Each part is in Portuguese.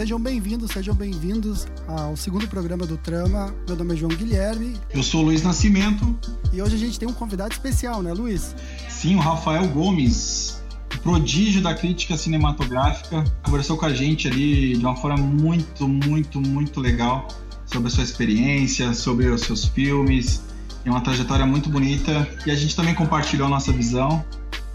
Sejam bem-vindos, sejam bem-vindos ao segundo programa do Trama. Meu nome é João Guilherme. Eu sou o Luiz Nascimento. E hoje a gente tem um convidado especial, né, Luiz? Sim, o Rafael Gomes, prodígio da crítica cinematográfica, conversou com a gente ali de uma forma muito, muito, muito legal sobre a sua experiência, sobre os seus filmes. É uma trajetória muito bonita e a gente também compartilhou a nossa visão.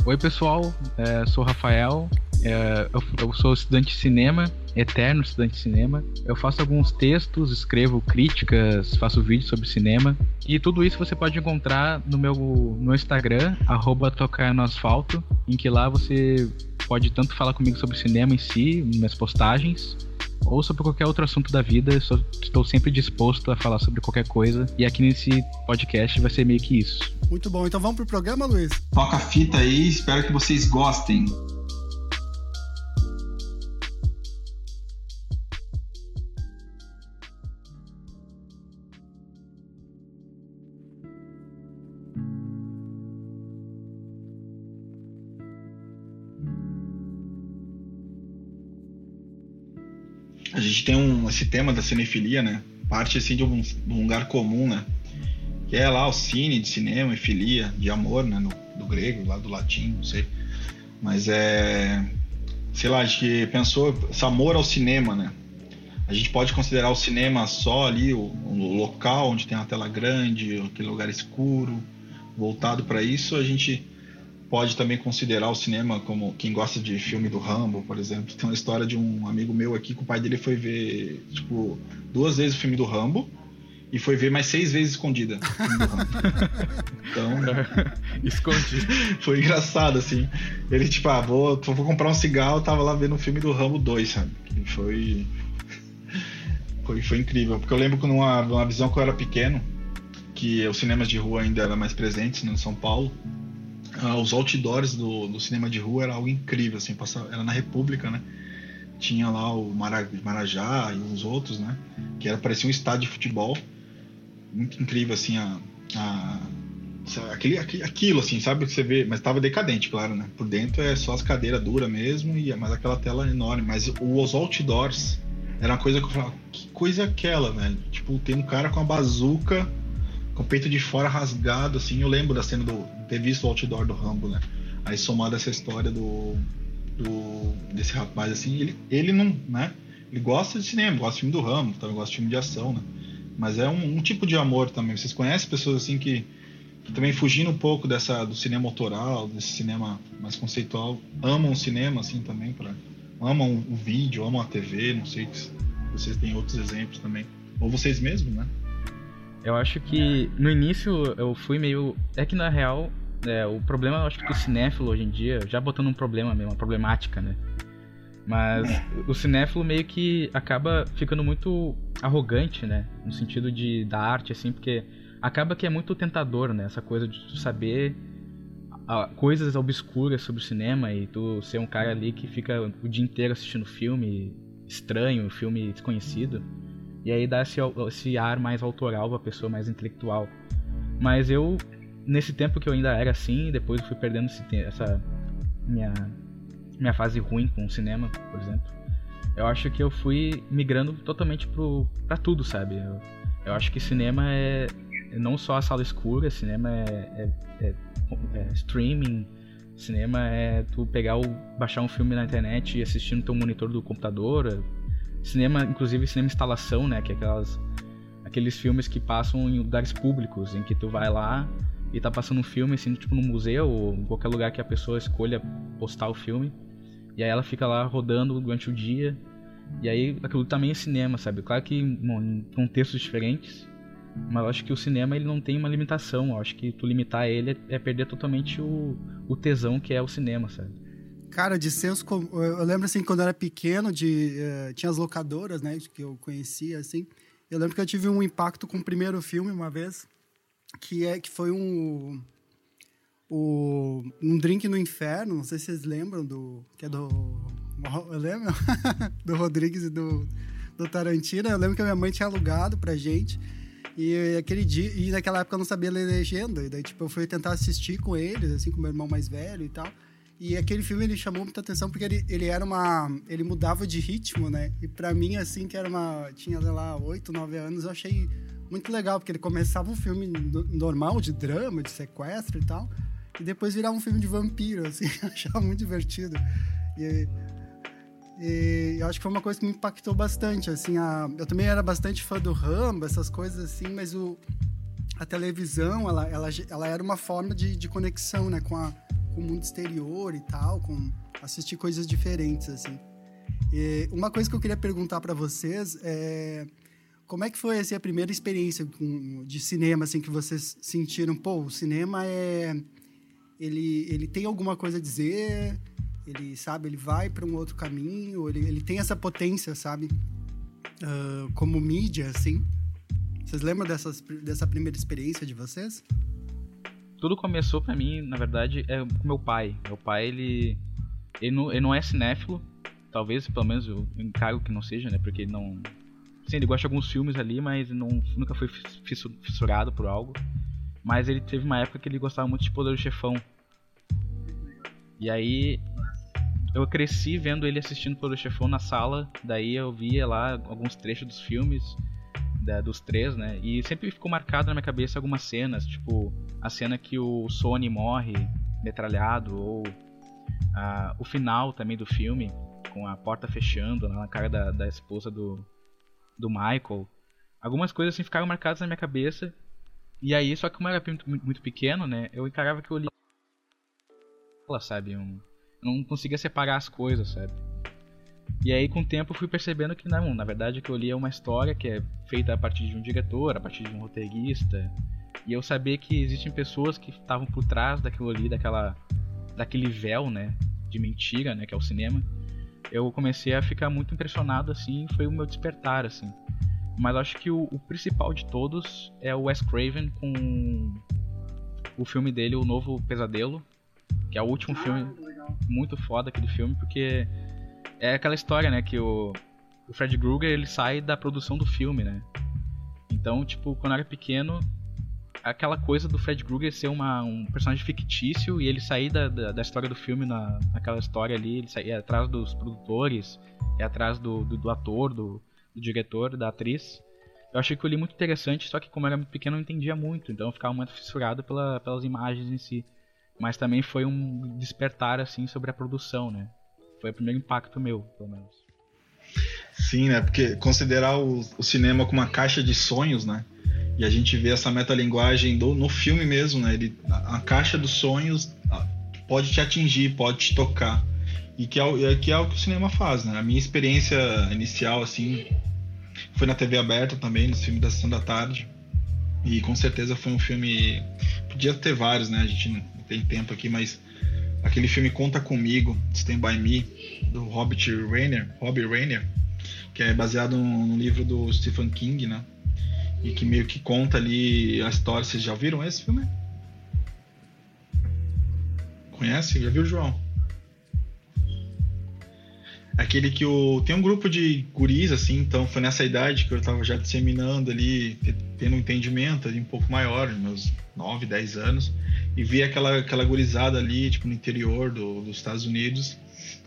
Oi, pessoal, é, sou o Rafael, é, eu, eu, sou estudante de cinema, eterno estudante de cinema. Eu faço alguns textos, escrevo críticas, faço vídeos sobre cinema. E tudo isso você pode encontrar no meu, no Instagram, arroba tocar no asfalto, em que lá você pode tanto falar comigo sobre cinema em si, minhas postagens, ou sobre qualquer outro assunto da vida. estou sempre disposto a falar sobre qualquer coisa. E aqui nesse podcast vai ser meio que isso. Muito bom. Então vamos pro programa, Luiz? Toca a fita aí, espero que vocês gostem. A gente tem um, esse tema da cinefilia, né? Parte assim de um, de um, lugar comum, né? Que é lá o cine de cinema e filia, de amor, né? No, do grego, lá do latim, não sei. Mas é. Sei lá, a gente pensou esse amor ao cinema, né? A gente pode considerar o cinema só ali, o, o local onde tem uma tela grande, aquele lugar escuro, voltado para isso. A gente pode também considerar o cinema como quem gosta de filme do Rambo, por exemplo. Tem uma história de um amigo meu aqui que o pai dele foi ver, tipo, duas vezes o filme do Rambo e foi ver mais seis vezes escondida. então. Escondido. Foi engraçado, assim. Ele, tipo, ah, vou, vou comprar um cigarro, tava lá vendo o filme do Rambo 2, sabe? E foi. Foi, foi incrível. Porque eu lembro que numa, numa visão que eu era pequeno, que os cinemas de rua ainda eram mais presentes né, em São Paulo ah, os outdoors do, do, cinema de rua era algo incrível, assim, passava, era na República, né? Tinha lá o Marajá e uns outros, né? Que era parecia um estádio de futebol. Muito incrível, assim, a, a aquele, aquilo, assim, sabe? Que você vê, mas tava decadente, claro, né? Por dentro é só as cadeiras duras mesmo, e mas aquela tela enorme. Mas os outdoors era uma coisa que eu falava, que coisa é aquela, velho? Tipo, tem um cara com a bazuca com o peito de fora rasgado, assim. Eu lembro da cena do ter visto o outdoor do Rambo, né? Aí somado essa história do, do desse rapaz, assim, ele, ele não, né? Ele gosta de cinema, gosta de filme do Rambo, também gosta de filme de ação, né? Mas é um, um tipo de amor também. Vocês conhecem pessoas assim que, que, também fugindo um pouco dessa do cinema autoral, desse cinema mais conceitual, amam o cinema assim também para amam o vídeo, amam a TV, não sei se vocês têm outros exemplos também. Ou vocês mesmos, né? Eu acho que no início eu fui meio. É que na real, é, o problema eu acho que o cinéfilo hoje em dia, já botando um problema mesmo, uma problemática, né? Mas o cinéfilo meio que acaba ficando muito arrogante, né? No sentido de da arte, assim, porque acaba que é muito tentador, né? Essa coisa de tu saber coisas obscuras sobre o cinema e tu ser um cara ali que fica o dia inteiro assistindo filme estranho, filme desconhecido. E aí dá esse, esse ar mais autoral pra pessoa mais intelectual. Mas eu, nesse tempo que eu ainda era assim, depois eu fui perdendo esse, essa minha, minha fase ruim com o cinema, por exemplo. Eu acho que eu fui migrando totalmente pro, pra tudo, sabe? Eu, eu acho que cinema é, é não só a sala escura, cinema é, é, é, é streaming, cinema é tu pegar o baixar um filme na internet e assistir no teu monitor do computador, cinema, inclusive cinema instalação, né? Que é aquelas, aqueles filmes que passam em lugares públicos, em que tu vai lá e tá passando um filme, assim, tipo no museu ou em qualquer lugar que a pessoa escolha postar o filme. E aí ela fica lá rodando durante o dia. E aí aquilo também é cinema, sabe? Claro que em contextos diferentes, mas eu acho que o cinema ele não tem uma limitação. Eu acho que tu limitar ele é perder totalmente o, o tesão que é o cinema, sabe? Cara, de senso Eu lembro, assim, quando eu era pequeno, de, uh, tinha as locadoras, né? Que eu conhecia, assim. Eu lembro que eu tive um impacto com o primeiro filme uma vez, que, é, que foi um... O, um Drink no Inferno, não sei se vocês lembram do... Que é do... Eu lembro? do Rodrigues e do, do Tarantino. Eu lembro que a minha mãe tinha alugado pra gente. E aquele dia... E naquela época eu não sabia ler legenda. E daí, tipo, eu fui tentar assistir com eles, assim, com meu irmão mais velho e tal. E aquele filme ele chamou muita atenção porque ele, ele era uma. Ele mudava de ritmo, né? E para mim, assim, que era uma. Tinha, sei lá, 8, 9 anos, eu achei muito legal, porque ele começava um filme normal, de drama, de sequestro e tal, e depois virava um filme de vampiro, assim, eu achava muito divertido. E, e eu acho que foi uma coisa que me impactou bastante, assim, a, eu também era bastante fã do Rambo, essas coisas assim, mas o, a televisão, ela, ela, ela era uma forma de, de conexão, né, com, a, com o mundo exterior e tal, com assistir coisas diferentes, assim. E uma coisa que eu queria perguntar para vocês é como é que foi assim, a primeira experiência com, de cinema assim que vocês sentiram, pô, o cinema é ele, ele tem alguma coisa a dizer, ele sabe, ele vai para um outro caminho, ele, ele tem essa potência, sabe? Uh, como mídia, assim. Vocês lembram dessas, dessa primeira experiência de vocês? Tudo começou para mim, na verdade, é com meu pai. Meu pai, ele, ele, não, ele não é cinéfilo, talvez, pelo menos eu encaro que não seja, né? Porque ele não. Sim, ele gosta de alguns filmes ali, mas não, nunca foi fissurado por algo. Mas ele teve uma época que ele gostava muito de Poder do Chefão. E aí eu cresci vendo ele assistindo Poder do Chefão na sala, daí eu via lá alguns trechos dos filmes, da, dos três, né? E sempre ficou marcado na minha cabeça algumas cenas, tipo a cena que o Sony morre metralhado, ou a, o final também do filme, com a porta fechando na cara da, da esposa do, do Michael. Algumas coisas assim ficaram marcadas na minha cabeça e aí, só que como eu era muito, muito pequeno, né? Eu encarava que eu li. Sabe? Um, não conseguia separar as coisas, sabe? E aí, com o tempo, eu fui percebendo que não, na verdade, que eu li é uma história que é feita a partir de um diretor, a partir de um roteirista. E eu sabia que existem pessoas que estavam por trás daquilo ali, daquela, daquele véu, né? De mentira, né? Que é o cinema. Eu comecei a ficar muito impressionado, assim, foi o meu despertar, assim. Mas acho que o, o, principal de todos é o Wes Craven com o filme dele, O Novo Pesadelo, que é o último ah, filme muito foda aquele filme, porque é aquela história, né, que o, o Fred Krueger, ele sai da produção do filme, né? Então, tipo, quando eu era pequeno, aquela coisa do Fred Krueger ser uma, um personagem fictício e ele sair da, da, da história do filme na, naquela história ali, ele sair atrás dos produtores, é atrás do, do, do ator, do, do diretor, da atriz. Eu achei que eu li muito interessante, só que como eu era muito pequeno eu não entendia muito, então eu ficava muito fissurado pela, pelas imagens em si. Mas também foi um despertar assim sobre a produção, né? Foi o primeiro impacto meu, pelo menos. Sim, né? Porque considerar o, o cinema como uma caixa de sonhos, né? E a gente vê essa metalinguagem do, no filme mesmo, né? Ele, a, a caixa dos sonhos pode te atingir, pode te tocar. E que é, que é o que o cinema faz, né? A minha experiência inicial, assim, foi na TV aberta também, no filme da Sessão da Tarde. E com certeza foi um filme. Podia ter vários, né? A gente não tem tempo aqui, mas aquele filme Conta Comigo, Stand By Me, do Robert Rainer, Robbie Rainer, que é baseado no livro do Stephen King, né? E que meio que conta ali a história. Vocês já viram esse filme? Conhece? Já viu, João? aquele que o tem um grupo de guris assim, então foi nessa idade que eu tava já disseminando ali, tendo um entendimento ali um pouco maior, meus 9, 10 anos, e vi aquela aquela gurizada ali, tipo no interior do, dos Estados Unidos,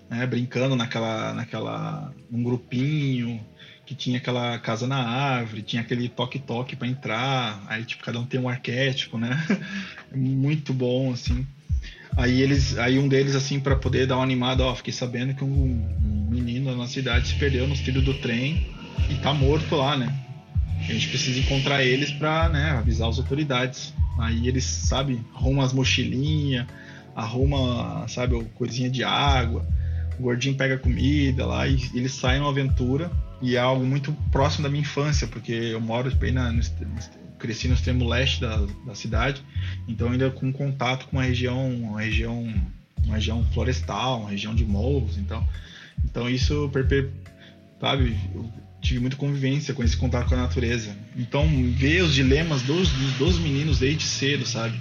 né, brincando naquela naquela um grupinho que tinha aquela casa na árvore, tinha aquele toque-toque para entrar, aí tipo cada um tem um arquétipo, né? Muito bom assim. Aí eles, aí um deles assim para poder dar uma animada, ó, fiquei sabendo que um, um menino da nossa cidade se perdeu nos trilhos do trem e tá morto lá, né? A gente precisa encontrar eles para, né, avisar as autoridades. Aí eles, sabe, arrumam as mochilinhas, arruma, sabe, coisinha de água. O gordinho pega comida lá e eles saem numa aventura e é algo muito próximo da minha infância, porque eu moro bem na, no, cresci no extremo leste da, da cidade, então ainda com contato com uma região, uma região, uma região florestal, uma região de morros, então, então isso, sabe, tive muita convivência com esse contato com a natureza. Então ver os dilemas dos, dos meninos desde cedo, sabe?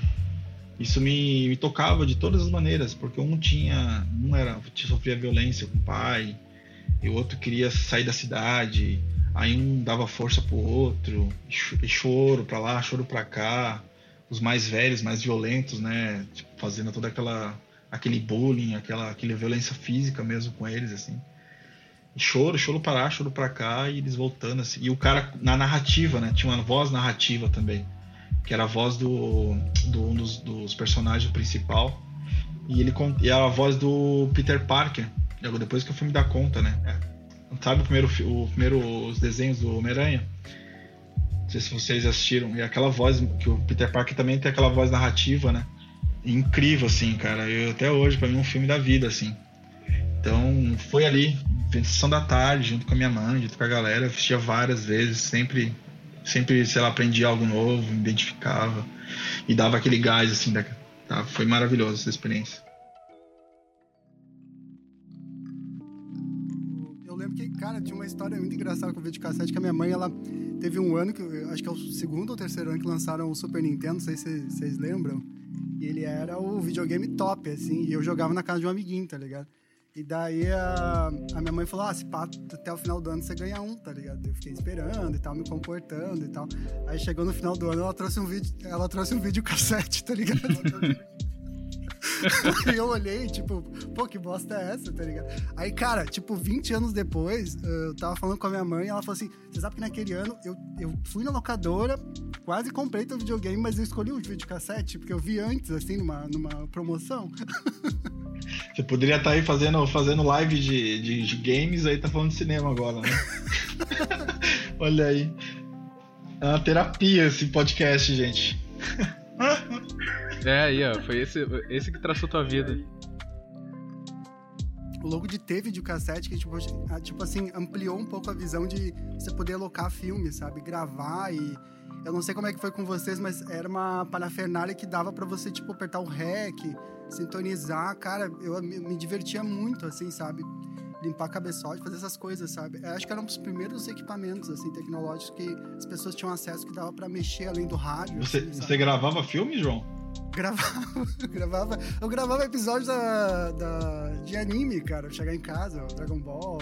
Isso me, me tocava de todas as maneiras, porque um tinha, um era sofria violência com o pai, e o outro queria sair da cidade, Aí um dava força pro outro, e choro pra lá, choro pra cá. Os mais velhos, mais violentos, né? Tipo, fazendo toda aquela aquele bullying, aquela, aquela violência física mesmo com eles, assim. Choro, choro para lá, choro para cá, e eles voltando, assim. E o cara, na narrativa, né? Tinha uma voz narrativa também, que era a voz do, do um dos, dos personagens principal. E ele e a voz do Peter Parker, depois que o filme dá conta, né? É. Sabe o primeiro, o primeiro os desenhos do Homem-Aranha? Não sei se vocês assistiram. E aquela voz, que o Peter Parker também tem aquela voz narrativa, né? Incrível, assim, cara. Eu, até hoje, para mim, é um filme da vida, assim. Então, foi ali, sessão da tarde, junto com a minha mãe, junto com a galera. Assistia várias vezes, sempre, sempre, sei lá, aprendia algo novo, me identificava. E dava aquele gás, assim, da, tá? foi maravilhoso essa experiência. Eu lembro que, cara, tinha uma história muito engraçada com o videocassete que a minha mãe, ela Teve um ano que acho que é o segundo ou terceiro ano que lançaram o Super Nintendo, não sei se vocês lembram. E ele era o videogame top, assim, e eu jogava na casa de um amiguinho, tá ligado? E daí a, a minha mãe falou: Ah, se pá, até o final do ano você ganha um, tá ligado? Eu fiquei esperando e tal, me comportando e tal. Aí chegou no final do ano, ela trouxe um vídeo, ela trouxe um vídeo cassete, tá ligado? e eu olhei, tipo, pô, que bosta é essa, tá ligado? Aí, cara, tipo, 20 anos depois, eu tava falando com a minha mãe e ela falou assim: você sabe que naquele ano eu, eu fui na locadora, quase comprei teu videogame, mas eu escolhi o videocassete, porque eu vi antes, assim, numa, numa promoção. Você poderia estar tá aí fazendo, fazendo live de, de, de, games, aí tá falando de cinema agora, né? Olha aí. É uma terapia esse podcast, gente. É, aí, ó. Foi esse, esse que traçou tua vida. O logo de ter videocassete que, tipo, tipo assim, ampliou um pouco a visão de você poder alocar filme, sabe? Gravar e... Eu não sei como é que foi com vocês, mas era uma parafernália que dava para você, tipo, apertar o REC, sintonizar. Cara, eu me divertia muito, assim, sabe? limpar cabeçote, fazer essas coisas, sabe? Eu acho que eram os primeiros equipamentos, assim, tecnológicos que as pessoas tinham acesso que dava para mexer além do rádio. Você, assim, você gravava filme, João? Gravava, gravava. Eu gravava episódios da, da, de anime, cara. Chegar em casa, Dragon Ball,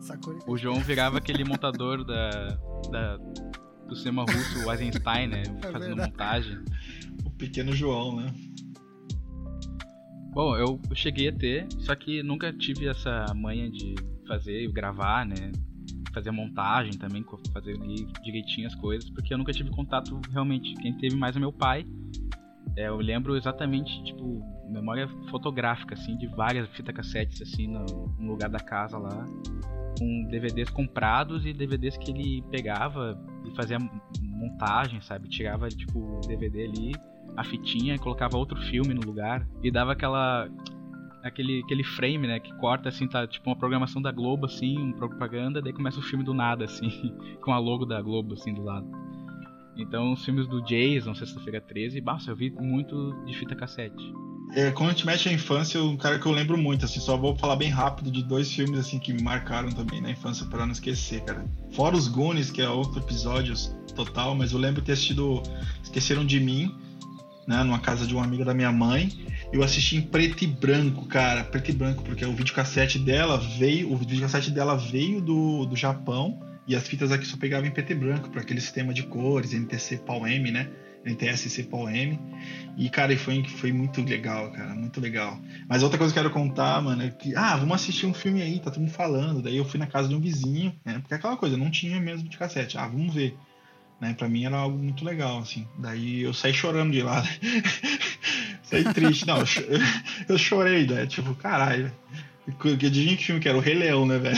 Sakura. O João virava aquele montador da, da, do cinema russo, o Eisenstein, né? É fazendo verdade. montagem. O pequeno João, né? Bom, eu cheguei a ter, só que nunca tive essa manha de fazer, gravar, né? Fazer montagem também, fazer direitinho as coisas, porque eu nunca tive contato realmente. Quem teve mais é meu pai. É, eu lembro exatamente, tipo, memória fotográfica, assim, de várias fitas cassetes, assim, no, no lugar da casa lá, com DVDs comprados e DVDs que ele pegava e fazia montagem, sabe? Tirava, tipo, o DVD ali a fitinha, colocava outro filme no lugar e dava aquela aquele, aquele frame, né, que corta assim, tá tipo uma programação da Globo assim, uma propaganda, daí começa o filme do nada assim, com a logo da Globo assim do lado. Então, os filmes do Jason, Sexta-feira 13, basta, eu vi muito de fita cassete. É, quando a gente mexe a infância, um cara que eu lembro muito, assim, só vou falar bem rápido de dois filmes assim que me marcaram também na infância para não esquecer, cara. Fora os Goonies, que é outro episódio total, mas eu lembro ter assistido Esqueceram de Mim, né, numa casa de uma amiga da minha mãe. Eu assisti em preto e branco, cara, preto e branco, porque o videocassete dela veio, o videocassete dela veio do, do Japão e as fitas aqui só pegavam em e branco, para aquele sistema de cores, NTC Pau M, né? NTSC Pau M. E, cara, foi, foi muito legal, cara, muito legal. Mas outra coisa que eu quero contar, mano, é que, ah, vamos assistir um filme aí, tá todo mundo falando. Daí eu fui na casa de um vizinho, né? Porque é aquela coisa, não tinha mesmo de cassete. Ah, vamos ver né? Para mim era algo muito legal, assim. Daí eu saí chorando de lá, saí triste. Não, eu chorei, né? Tipo, caralho. Adivinha que filme que era? O Rei Leão, né, velho?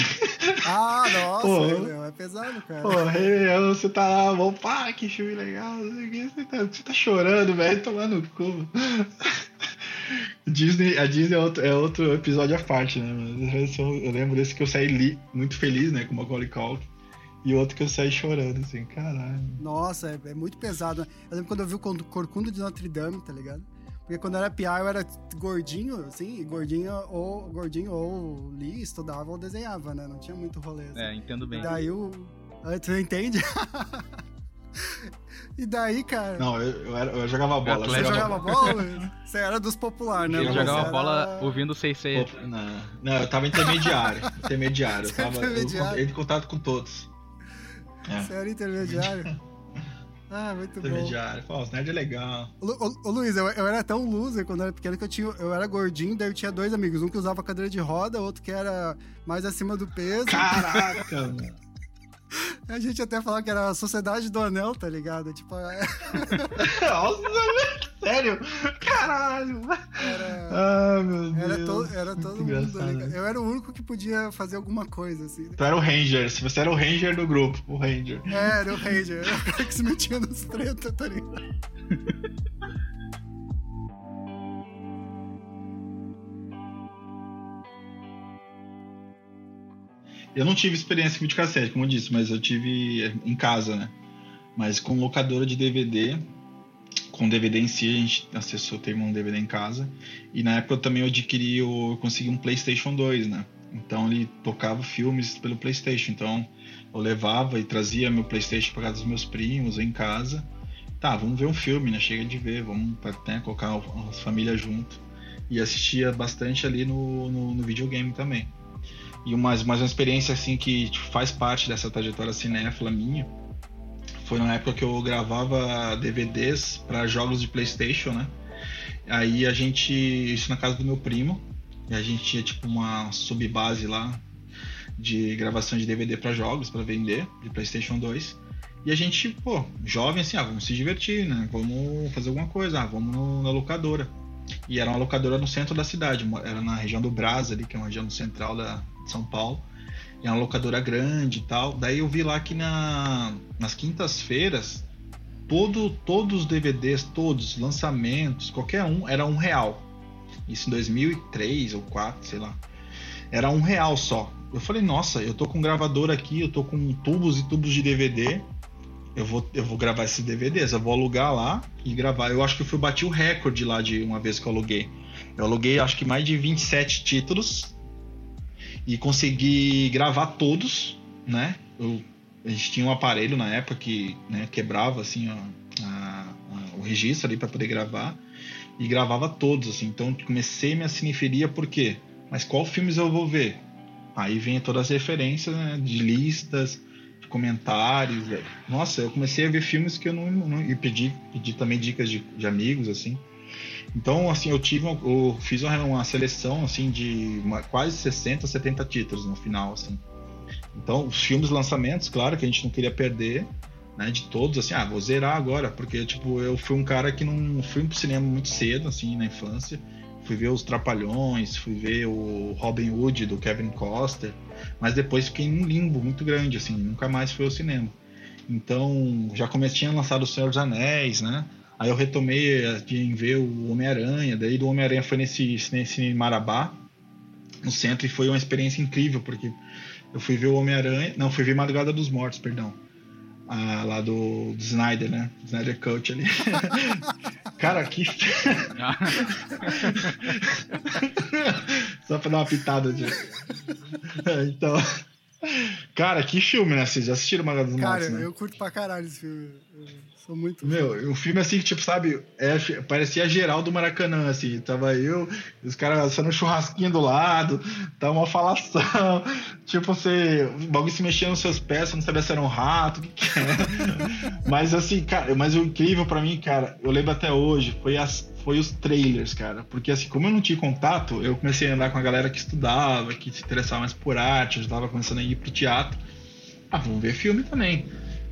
Ah, nossa, Pô, Rei Leão é pesado, cara. Pô, Rei Leão, você tá lá, bom, pá, que filme legal. Você tá, você tá chorando, velho, tomando cu. Disney, a Disney é outro, é outro episódio à parte, né? Eu lembro desse que eu saí li, muito feliz, né, com o Macaulay Culkin. E outro que eu saí chorando, assim, caralho. Nossa, é, é muito pesado. Né? Eu lembro quando eu vi o Corcunda de Notre Dame, tá ligado? Porque quando eu era piá, eu era gordinho, assim, gordinho ou gordinho ou li, estudava ou desenhava, né? Não tinha muito rolê. Assim. É, entendo bem. E daí o. Ah, tu entende? e daí, cara. Não, eu, eu, era, eu jogava bola. Você jogava bola? Você era dos populares, né? Eu jogava era... bola ouvindo 6 Não, não, eu tava intermediário. intermediário. Eu tava intermediário. Eu, em contato com todos. É. Você era intermediário? Ah, muito bom. Pô, os nerd é legal. Ô, ô, ô, Luiz, eu, eu era tão loser quando eu era pequeno que eu, tinha, eu era gordinho, daí eu tinha dois amigos. Um que usava cadeira de roda, outro que era mais acima do peso. Caraca, mano. A gente até falava que era a sociedade do anel, tá ligado? Tipo, é, Nossa, sério? Caralho. era, Ah, meu Deus. era, to, era Muito todo mundo. engraçado. ligado? Eu era o único que podia fazer alguma coisa, assim. Tu era o Ranger. Se você era o Ranger do grupo, o Ranger. É, era o Ranger. Era o cara que se metia nos treta, tá ligado? Eu não tive experiência com videocassete, como eu disse, mas eu tive em casa, né? Mas com locadora de DVD, com DVD em si, a gente acessou, teve um DVD em casa. E na época eu também adquiri, o- eu consegui um PlayStation 2, né? Então ele tocava filmes pelo PlayStation. Então eu levava e trazia meu PlayStation para casa dos meus primos em casa. Tá, vamos ver um filme, né? Chega de ver, vamos né, colocar a família junto. E assistia bastante ali no, no, no videogame também. E uma, mais uma experiência assim que faz parte dessa trajetória cinéfila minha foi na época que eu gravava DVDs para jogos de PlayStation, né? Aí a gente. Isso na casa do meu primo. E a gente tinha tipo uma subbase lá de gravação de DVD para jogos, para vender, de PlayStation 2. E a gente, pô, jovem assim, ah, vamos se divertir, né? Vamos fazer alguma coisa, ah, vamos no- na locadora. E era uma locadora no centro da cidade, era na região do Brás ali, que é uma região central da de São Paulo. É uma locadora grande e tal. Daí eu vi lá que na, nas quintas-feiras, todo, todos os DVDs, todos, lançamentos, qualquer um, era um real. Isso em 2003 ou 2004, sei lá. Era um real só. Eu falei, nossa, eu tô com um gravador aqui, eu tô com tubos e tubos de DVD. Eu vou, eu vou gravar esses DVDs, eu vou alugar lá e gravar. Eu acho que eu fui bati o recorde lá de uma vez que eu aluguei. Eu aluguei acho que mais de 27 títulos e consegui gravar todos, né? Eu- a gente tinha um aparelho na época que né, quebrava assim ó, a- a- o registro ali para poder gravar e gravava todos assim. Então comecei minha cinefilia por quê? Mas qual filmes eu vou ver? Aí vem todas as referências né, de listas, de comentários. Nossa, eu comecei a ver filmes que eu não, não e pedi, pedi também dicas de, de amigos assim. Então, assim, eu tive, eu fiz uma, seleção assim de uma- quase 60, 70 títulos no final, assim. Então, os filmes lançamentos, claro que a gente não queria perder, né, de todos, assim, ah, vou zerar agora, porque tipo, eu fui um cara que não fui pro cinema muito cedo, assim, na infância. Fui ver os Trapalhões, fui ver o Robin Hood do Kevin Costner, mas depois fiquei em um limbo muito grande, assim, nunca mais fui ao cinema. Então, já comecei tinha lançado o Senhor dos Anéis, né? Aí eu retomei de ver o Homem-Aranha, daí do Homem-Aranha foi nesse, nesse Marabá, no centro, e foi uma experiência incrível, porque eu fui ver o Homem-Aranha, não, fui ver Madrugada dos Mortos, perdão. Ah, lá do, do Snyder, né? Snyder Cut ali. Cara, que. Só pra dar uma pitada de. então. Cara, que filme, né? Vocês já assistiram Madrugada dos Cara, Mortos, né? eu curto pra caralho esse filme. Eu sou muito. Meu, o filme assim, tipo, sabe, é, parecia geral do Maracanã, assim. Tava eu, os caras assando um churrasquinho do lado, tava uma falação. Tipo, você. O bagulho se mexia nos seus pés, você não sabia se era um rato, o que, que era. mas assim, cara, mas o incrível pra mim, cara, eu lembro até hoje, foi, as, foi os trailers, cara. Porque assim, como eu não tinha contato, eu comecei a andar com a galera que estudava, que se interessava mais por arte, eu já tava começando a ir pro teatro. Ah, vamos ver filme também.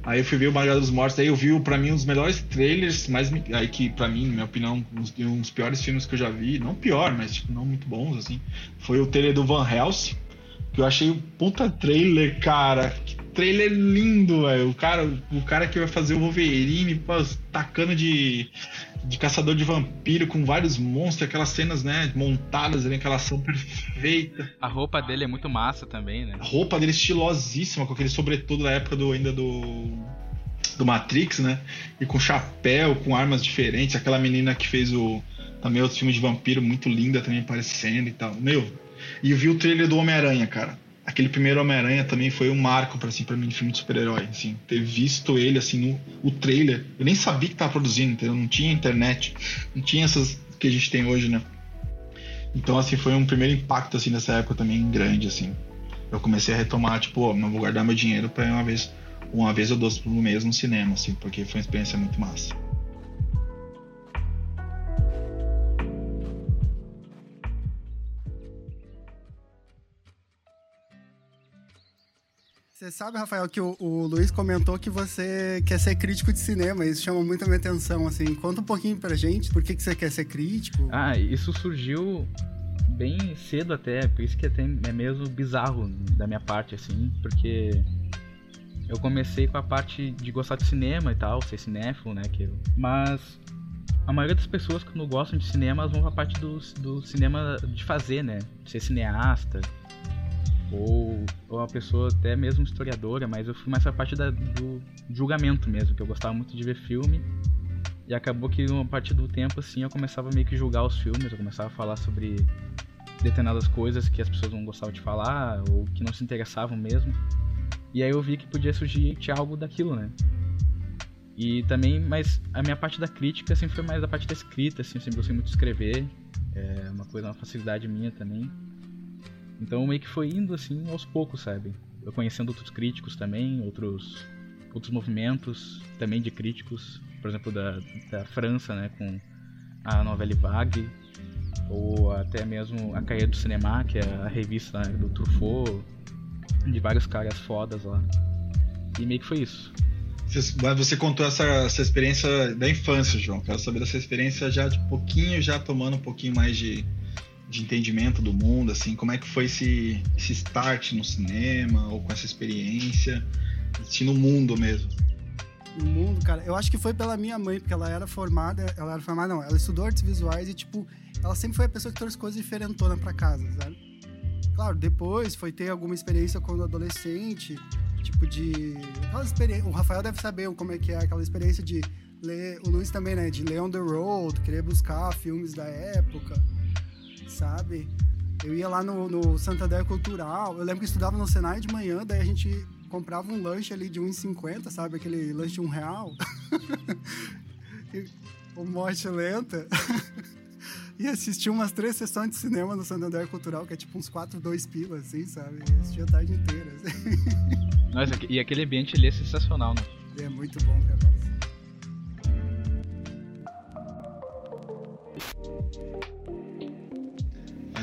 Aí eu fui ver o Madrugada dos Mortos, aí eu vi, pra mim, um dos melhores trailers, mais, aí que, pra mim, na minha opinião, um dos, um dos piores filmes que eu já vi, não pior, mas, tipo, não muito bons, assim, foi o trailer do Van Helsing, que eu achei um puta trailer, cara, que trailer lindo, velho, o cara, o cara que vai fazer o Wolverine, pô, tacando de, de caçador de vampiro com vários monstros, aquelas cenas, né, montadas ali, aquela ação perfeita. A roupa dele é muito massa também, né? A roupa dele estilosíssima, com aquele sobretudo da época do ainda do do Matrix, né? E com chapéu, com armas diferentes, aquela menina que fez o também outro filme de vampiro muito linda também aparecendo e tal. Meu, e eu vi o trailer do Homem-Aranha, cara. Aquele primeiro Homem-Aranha também foi um marco para assim, para mim de filme de super-herói, assim, ter visto ele assim no o trailer. Eu nem sabia que tava produzindo, entendeu? Não tinha internet, não tinha essas que a gente tem hoje, né? Então assim foi um primeiro impacto assim nessa época também grande assim. Eu comecei a retomar tipo, ó, não vou guardar meu dinheiro para uma vez uma vez ou duas por mês no cinema, assim, porque foi uma experiência muito massa. Você sabe, Rafael, que o, o, Luiz comentou que você quer ser crítico de cinema. Isso chama muito a minha atenção, assim. Conta um pouquinho pra gente por que, que você quer ser crítico. Ah, isso surgiu bem cedo até, por isso que até é mesmo bizarro da minha parte, assim, porque eu comecei com a parte de gostar de cinema e tal, ser cinéfilo, né, que eu... mas a maioria das pessoas quando gostam de cinema, elas vão pra parte do, do cinema de fazer, né, ser cineasta, ou, ou uma pessoa até mesmo historiadora, mas eu fui mais pra parte da, do julgamento mesmo, que eu gostava muito de ver filme. E acabou que a partir do tempo, assim, eu começava meio que julgar os filmes, eu começava a falar sobre determinadas coisas que as pessoas não gostavam de falar, ou que não se interessavam mesmo. E aí eu vi que podia surgir algo daquilo, né? E também, mas a minha parte da crítica sempre foi mais a parte da escrita, assim, eu sempre gostei muito de escrever, é uma coisa, uma facilidade minha também. Então meio que foi indo assim aos poucos, sabe? Eu conhecendo outros críticos também, outros outros movimentos também de críticos, por exemplo da, da França, né, com a Novelle Vague, ou até mesmo a Caia do Cinema, que é a revista né, do Truffaut, de vários caras fodas lá. E meio que foi isso. Você, você contou essa, essa experiência da infância, João. Quero saber dessa experiência já de pouquinho, já tomando um pouquinho mais de, de entendimento do mundo, assim, como é que foi esse, esse start no cinema, ou com essa experiência, assim, no mundo mesmo? No mundo, cara, eu acho que foi pela minha mãe, porque ela era formada, ela era formada, não, ela estudou artes visuais e, tipo, ela sempre foi a pessoa que trouxe coisas diferentonas para casa, sabe? Claro, depois foi ter alguma experiência quando adolescente, tipo de. O Rafael deve saber como é que é aquela experiência de ler. O Luiz também, né? De ler on the road, querer buscar filmes da época sabe? Eu ia lá no, no Santander Cultural, eu lembro que estudava no Senai de manhã, daí a gente comprava um lanche ali de 1,50, sabe? Aquele lanche de um real. o morte lenta. e assistia umas três sessões de cinema no Santander Cultural, que é tipo uns quatro, dois pilas, assim, sabe? Assistia a tarde inteira. Assim. Nossa, e aquele ambiente ali é sensacional, né? É muito bom, cara.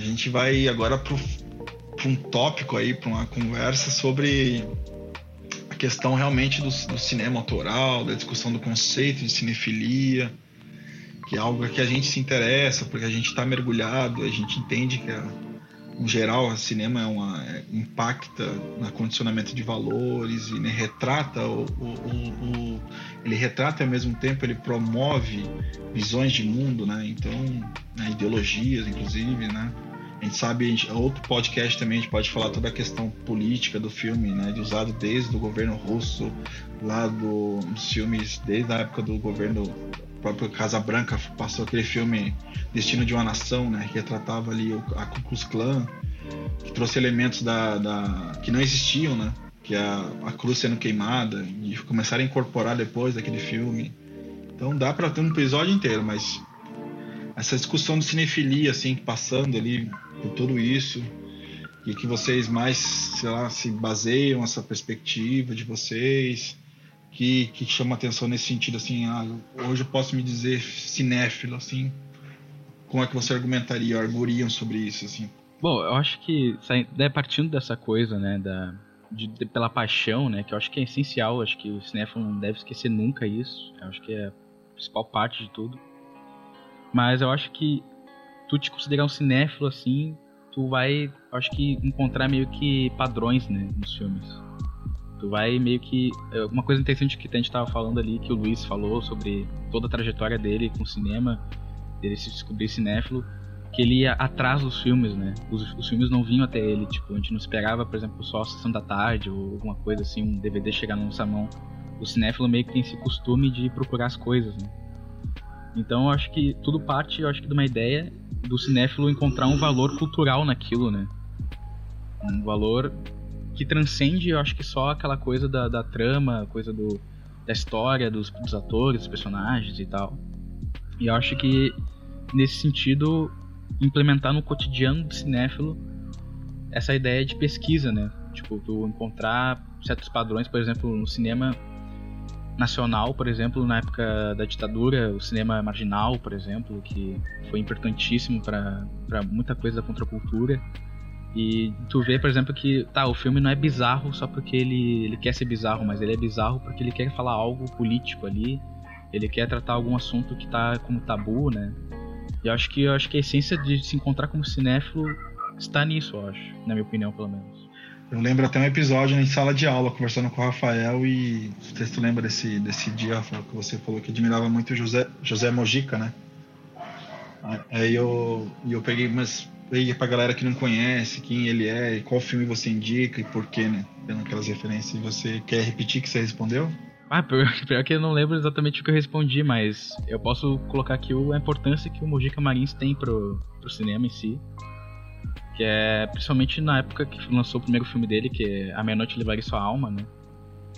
A gente vai agora para um tópico aí, para uma conversa sobre a questão realmente do, do, cinema autoral, da discussão do conceito de cinefilia, que é algo que a gente se interessa, porque a gente está mergulhado, a gente entende que, a, em geral, o cinema é uma, é, impacta no condicionamento de valores e né, retrata o, o, o, ele retrata ao mesmo tempo ele promove visões de mundo, né? Então, né, ideologias, inclusive, né? A gente sabe, a gente, outro podcast também a gente pode falar toda a questão política do filme, né? De usado desde o governo russo, lá do, dos filmes, desde a época do governo próprio Casa Branca passou aquele filme Destino de uma Nação, né? Que retratava ali a Ku Klux Klan, que trouxe elementos da, da que não existiam, né? Que é a, a cruz sendo queimada e começaram a incorporar depois daquele filme. Então dá para ter um episódio inteiro, mas essa discussão de cinefilia, assim, passando ali por tudo isso e que vocês mais, sei lá, se baseiam essa perspectiva de vocês, que, que chama atenção nesse sentido, assim, ah, hoje eu posso me dizer cinéfilo, assim, como é que você argumentaria, arguriam sobre isso, assim? Bom, eu acho que, né, partindo dessa coisa, né, da, de, de, pela paixão, né, que eu acho que é essencial, acho que o cinéfilo não deve esquecer nunca isso, eu acho que é a principal parte de tudo, mas eu acho que tu te considerar um cinéfilo assim, tu vai, acho que encontrar meio que padrões, né, nos filmes. Tu vai meio que é, uma coisa interessante que a gente tava falando ali que o Luiz falou sobre toda a trajetória dele com o cinema, dele se descobrir cinéfilo, que ele ia atrás dos filmes, né? Os, os filmes não vinham até ele, tipo, a gente não esperava, por exemplo, só a sessão da tarde ou alguma coisa assim, um DVD chegar na nossa mão. O cinéfilo meio que tem esse costume de procurar as coisas, né? Então eu acho que tudo parte, eu acho que de uma ideia do cinéfilo encontrar um valor cultural naquilo, né? Um valor que transcende, eu acho que só aquela coisa da, da trama, coisa do, da história, dos, dos atores, dos personagens e tal. E eu acho que nesse sentido implementar no cotidiano do cinéfilo essa ideia de pesquisa, né? Tipo, tu encontrar certos padrões, por exemplo, no cinema nacional, por exemplo, na época da ditadura, o cinema marginal, por exemplo, que foi importantíssimo para muita coisa da contracultura. E tu vê, por exemplo, que tá, o filme não é bizarro só porque ele, ele quer ser bizarro, mas ele é bizarro porque ele quer falar algo político ali, ele quer tratar algum assunto que tá como tabu, né? E eu acho que eu acho que a essência de se encontrar como cinéfilo está nisso, eu acho, na minha opinião, pelo menos. Eu lembro até um episódio em sala de aula, conversando com o Rafael, e sei se tu lembra desse, desse dia, Rafael, que você falou que admirava muito o José, José Mojica, né? Aí eu, eu peguei, mas aí pra galera que não conhece quem ele é, qual filme você indica e por quê, né? Tendo aquelas referências. E você quer repetir que você respondeu? Ah, pior, pior que eu não lembro exatamente o que eu respondi, mas eu posso colocar aqui a importância que o Mojica Marins tem pro, pro cinema em si que é principalmente na época que lançou o primeiro filme dele, que é A Meia Noite Levaria Sua Alma, né?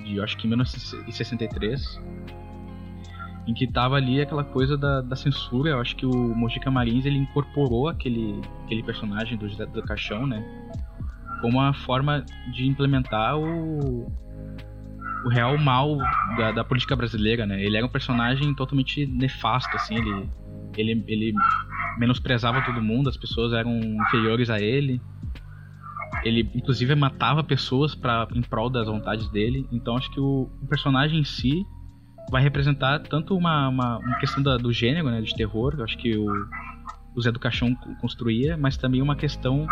De acho que 1963. Em que tava ali aquela coisa da, da censura, eu acho que o Mojica Marins ele incorporou aquele, aquele personagem do José do Caixão, né? Como uma forma de implementar o, o real mal da, da política brasileira, né? Ele era um personagem totalmente nefasto, assim, ele, ele, ele menosprezava todo mundo, as pessoas eram inferiores a ele. Ele, inclusive, matava pessoas para em prol das vontades dele. Então, acho que o, o personagem em si vai representar tanto uma, uma, uma questão da, do gênero, né, de terror, acho que o, o Zé do Caixão construía, mas também uma questão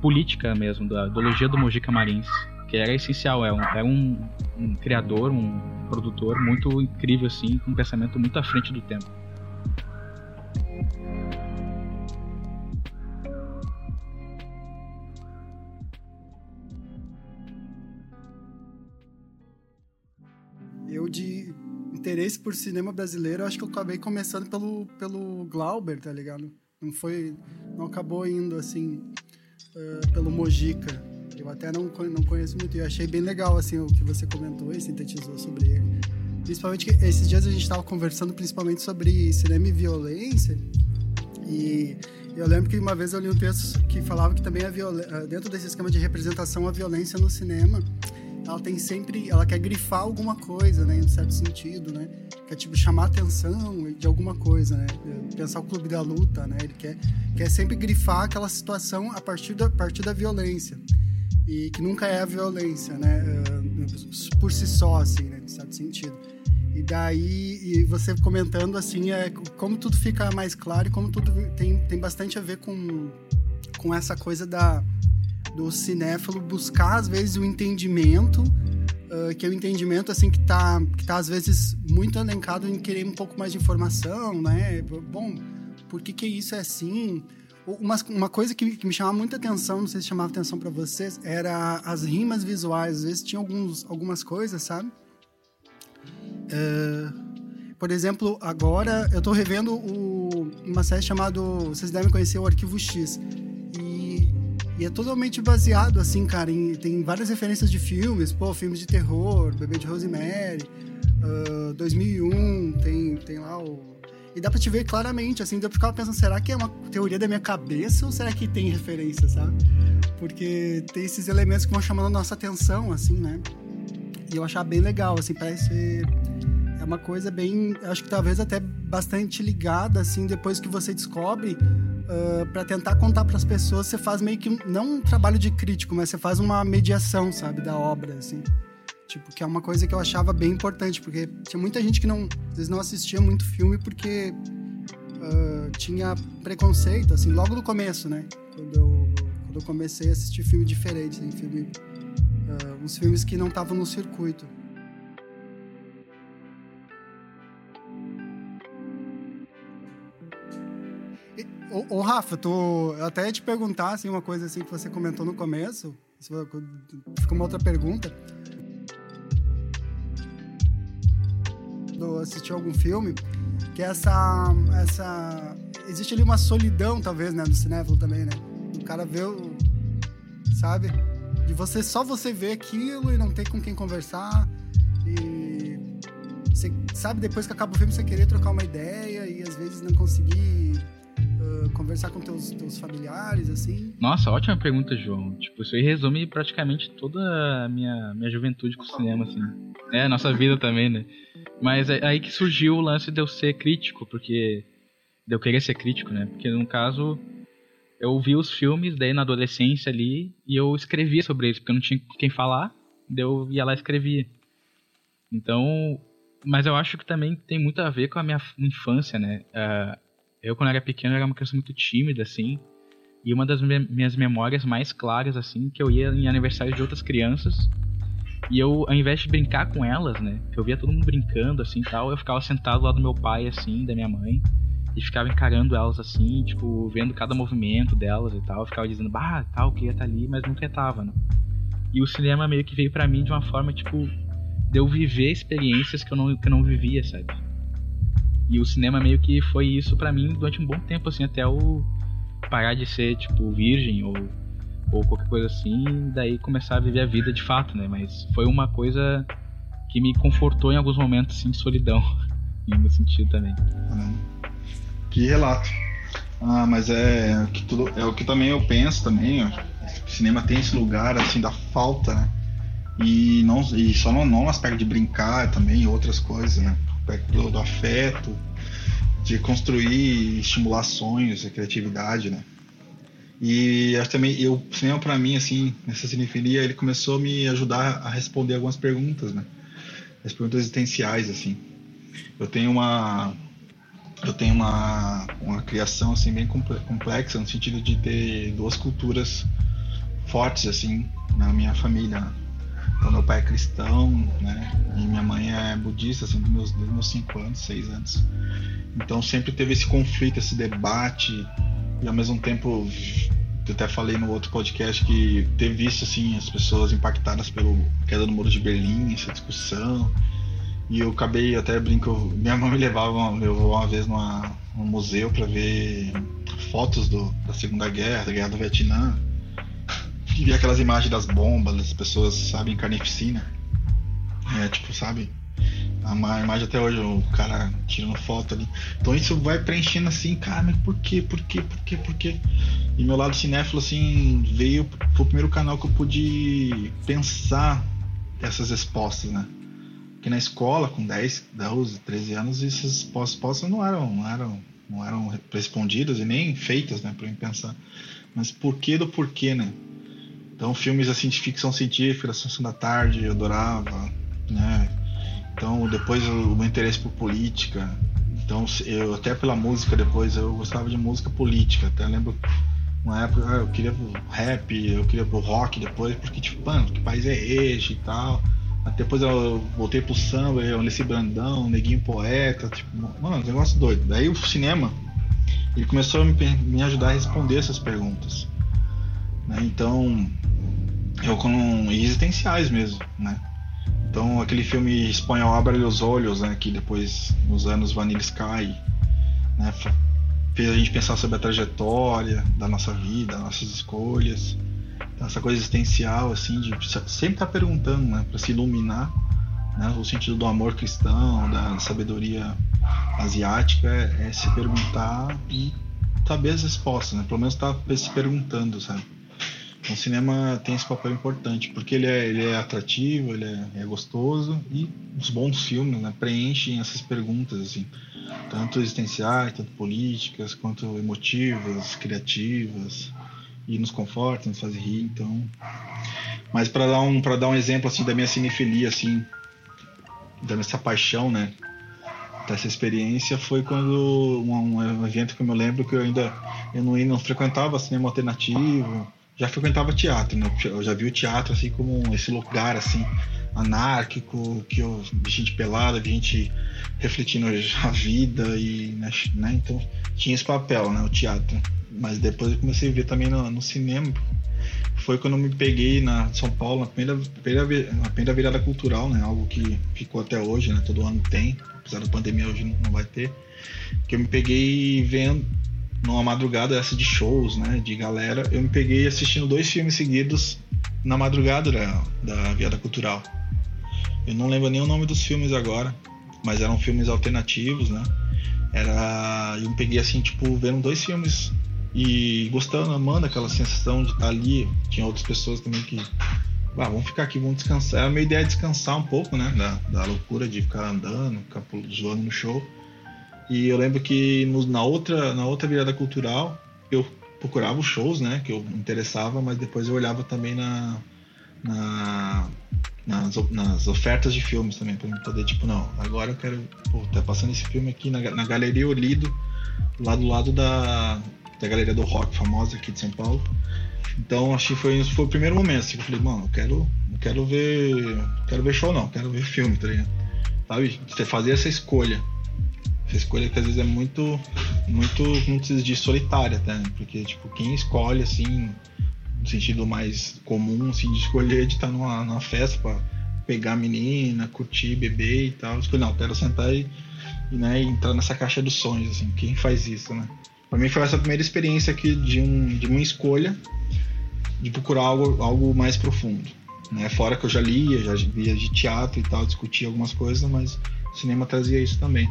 política mesmo, da ideologia do Mojica Marins, que era essencial, é um, é um, um criador, um produtor muito incrível, assim, com um pensamento muito à frente do tempo. Interesse por cinema brasileiro, acho que eu acabei começando pelo, pelo Glauber, tá ligado? Não foi. Não acabou indo assim. Uh, pelo Mojica. Eu até não, não conheço muito. E achei bem legal, assim, o que você comentou e sintetizou sobre ele. Principalmente que esses dias a gente estava conversando principalmente sobre cinema e violência. E eu lembro que uma vez eu li um texto que falava que também a dentro desse esquema de representação a violência no cinema ela tem sempre, ela quer grifar alguma coisa, né, em certo sentido, né? Quer tipo chamar atenção de alguma coisa, né? Pensar o clube da luta, né? Ele quer quer sempre grifar aquela situação a partir da a partir da violência. E que nunca é a violência, né? Eh, por si só assim, né, em certo sentido. E daí, e você comentando assim, é como tudo fica mais claro e como tudo tem, tem bastante a ver com, com essa coisa da, do cinéfilo buscar às vezes o entendimento uh, que é o entendimento assim que está que tá às vezes muito elencado em querer um pouco mais de informação né bom por que que isso é assim uma, uma coisa que, que me chamava muita atenção não sei se chamava atenção para vocês era as rimas visuais às vezes tinha alguns algumas coisas sabe uh, por exemplo, agora eu estou revendo o, uma série chamada. Vocês devem conhecer o Arquivo X. É totalmente baseado, assim, cara, em, tem várias referências de filmes, pô, filmes de terror, Bebê de Rosemary, uh, ah, 2001, tem, tem lá o... E dá pra te ver claramente, assim, eu ficava pensando, será que é uma teoria da minha cabeça ou será que tem referência, sabe? Porque tem esses elementos que vão chamando a nossa atenção, assim, né? E eu achava bem legal, assim, parece ser... É uma coisa bem, acho que talvez até bastante ligada, assim, depois que você descobre uh, para tentar contar para as pessoas, você faz meio que não um trabalho de crítico, mas você faz uma mediação, sabe, da obra, assim. Tipo, que é uma coisa que eu achava bem importante, porque tinha muita gente que não, às vezes não assistia muito filme porque uh, tinha preconceito, assim, logo no começo, né? Quando eu, quando eu comecei a assistir filme diferente, assim, filme, uh, uns filmes que não estavam no circuito. Ô, ô, Rafa, tô, eu até ia te perguntar assim, uma coisa assim que você comentou no começo. Fica uma outra pergunta. Do assistir algum filme, que é essa, essa. Existe ali uma solidão, talvez, né, do cinéfilo também, né? O cara vê o. Sabe? De você só você ver aquilo e não ter com quem conversar. E. Você, sabe, depois que acaba o filme, você querer trocar uma ideia e às vezes não conseguir Uh, conversar com teus, teus familiares, assim? Nossa, ótima pergunta, João. Tipo, isso aí resume praticamente toda a minha, minha juventude com o cinema, assim. É, a nossa vida também, né? Mas é aí que surgiu o lance de eu ser crítico, porque. de eu querer ser crítico, né? Porque no caso, eu vi os filmes daí na adolescência ali e eu escrevia sobre eles, porque eu não tinha quem falar, daí eu ia lá e escrevia. Então, mas eu acho que também tem muito a ver com a minha infância, né? Uh, eu, quando era pequeno, era uma criança muito tímida, assim. E uma das minhas memórias mais claras, assim, que eu ia em aniversários de outras crianças. E eu, ao invés de brincar com elas, né? Que eu via todo mundo brincando, assim, tal. Eu ficava sentado lá do meu pai, assim, da minha mãe. E ficava encarando elas, assim, tipo, vendo cada movimento delas e tal. Eu ficava dizendo, bah, tal, queria estar tá ali, mas nunca estava, né? E o cinema meio que veio para mim de uma forma, tipo, de eu viver experiências que eu não, que eu não vivia, sabe? E o cinema meio que foi isso para mim durante um bom tempo, assim, até eu parar de ser, tipo, virgem ou, ou qualquer coisa assim, daí começar a viver a vida de fato, né? Mas foi uma coisa que me confortou em alguns momentos, assim, de solidão, em algum sentido também. Que relato. Ah, mas é, que tudo, é o que também eu penso também, ó. O cinema tem esse lugar, assim, da falta, né? E, não, e só não, não aspecto de brincar também, outras coisas, né? Do, do afeto, de construir, estimular sonhos, a criatividade, né? E acho também, eu, o cinema para mim, assim, nessa cinefilia, ele começou a me ajudar a responder algumas perguntas, né? As perguntas existenciais, assim. Eu tenho uma eu tenho uma, uma criação assim bem complexa no sentido de ter duas culturas fortes assim na minha família né? Então, meu pai é cristão, né? E minha mãe é budista, assim, dos meus, dos meus cinco anos, seis anos. Então, sempre teve esse conflito, esse debate. E, ao mesmo tempo, eu até falei no outro podcast que ter visto, assim, as pessoas impactadas pelo queda do Muro de Berlim, essa discussão. E eu acabei, até brinco, minha mãe me levava, levou uma vez numa, num museu para ver fotos do, da Segunda Guerra, da Guerra do Vietnã vi aquelas imagens das bombas, das pessoas, sabe, em carnificina. É, tipo, sabe? A imagem até hoje, o cara tirando foto ali. Então isso vai preenchendo assim, cara, mas por quê? Por quê? Por quê? Por quê? E meu lado cinéfilo, assim, veio pro primeiro canal que eu pude pensar essas respostas, né? Porque na escola, com 10, 12, 13 anos, essas respostas não eram, não eram, não eram respondidas e nem feitas, né, para mim pensar. Mas porquê do porquê, né? Então, filmes assim de ficção científica, da Sessão da Tarde, eu adorava, né? Então, depois o meu interesse por política. Então, eu até pela música depois eu gostava de música política. Até lembro uma época ah, eu queria rap, eu queria pro rock depois, porque tipo, mano, que país é este e tal. Até depois eu voltei pro samba, eu Alessi Brandão, Neguinho Poeta, tipo, mano, negócio doido. Daí o cinema, ele começou a me, me ajudar a responder essas perguntas. Né? Então, eu com existenciais mesmo, né? Então aquele filme espanhol Abre os Olhos, né, que depois nos anos Vanilla Sky, né, fez a gente pensar sobre a trajetória da nossa vida, nossas escolhas, então, essa coisa existencial assim de sempre estar tá perguntando, né, para se iluminar, né, o sentido do amor cristão, da sabedoria asiática é, é se perguntar e saber as respostas, né, pelo menos estar tá se perguntando, sabe? O cinema tem esse papel importante, porque ele é, ele é atrativo, ele é, é gostoso e os bons filmes né, preenchem essas perguntas, assim, tanto existenciais, tanto políticas, quanto emotivas, criativas, e nos confortam, nos fazem rir, então... Mas para dar um dar um exemplo assim da minha cinefilia assim, da minha paixão, né, dessa experiência foi quando um, um evento que eu me lembro que eu ainda eu não, não frequentava cinema alternativo, já frequentava teatro, né? Eu já vi o teatro assim como esse lugar assim anárquico, que eu vi gente pelada, vi gente refletindo a vida e né, né? então tinha esse papel, né, o teatro. Mas depois eu comecei a ver também no, no cinema. Foi quando eu me peguei na São Paulo, na primeira, primeira, na primeira virada cultural, né? Algo que ficou até hoje, né? Todo ano tem, apesar da pandemia hoje não vai ter. Que eu me peguei vendo, numa madrugada essa de shows, né, de galera, eu me peguei assistindo dois filmes seguidos na madrugada da, da Viada Cultural. Eu não lembro nem o nome dos filmes agora, mas eram filmes alternativos, né? era. Eu me peguei assim, tipo, vendo dois filmes e gostando, amando aquela sensação de estar ali. Tinha outras pessoas também que. Ah, vamos ficar aqui, vamos descansar. A minha ideia é descansar um pouco, né? Da, da loucura de ficar andando, ficar zoando no show. E eu lembro que no, na, outra, na outra virada cultural, eu procurava os shows, né? Que eu interessava, mas depois eu olhava também na, na nas, nas ofertas de filmes também, para poder, tipo, não, agora eu quero. Pô, tá passando esse filme aqui na, na Galeria Olido, lá do lado da, da Galeria do Rock, famosa aqui de São Paulo. Então acho que foi, foi o primeiro momento, assim, que eu falei, mano, eu quero, quero ver. Quero ver show não, quero ver filme, tá ligado? Sabe? Você fazer essa escolha. Essa escolha que às vezes é muito, muito, como se diz, solitária, tá? Porque, tipo, quem escolhe, assim, no sentido mais comum, assim, de escolher de estar numa, numa festa para pegar a menina, curtir, beber e tal. Escolhi, não, quero sentar e, né, entrar nessa caixa dos sonhos, assim. Quem faz isso, né? Para mim foi essa primeira experiência aqui de, um, de uma escolha de procurar algo, algo mais profundo. Né? Fora que eu já lia, já via de teatro e tal, discutia algumas coisas, mas o cinema trazia isso também.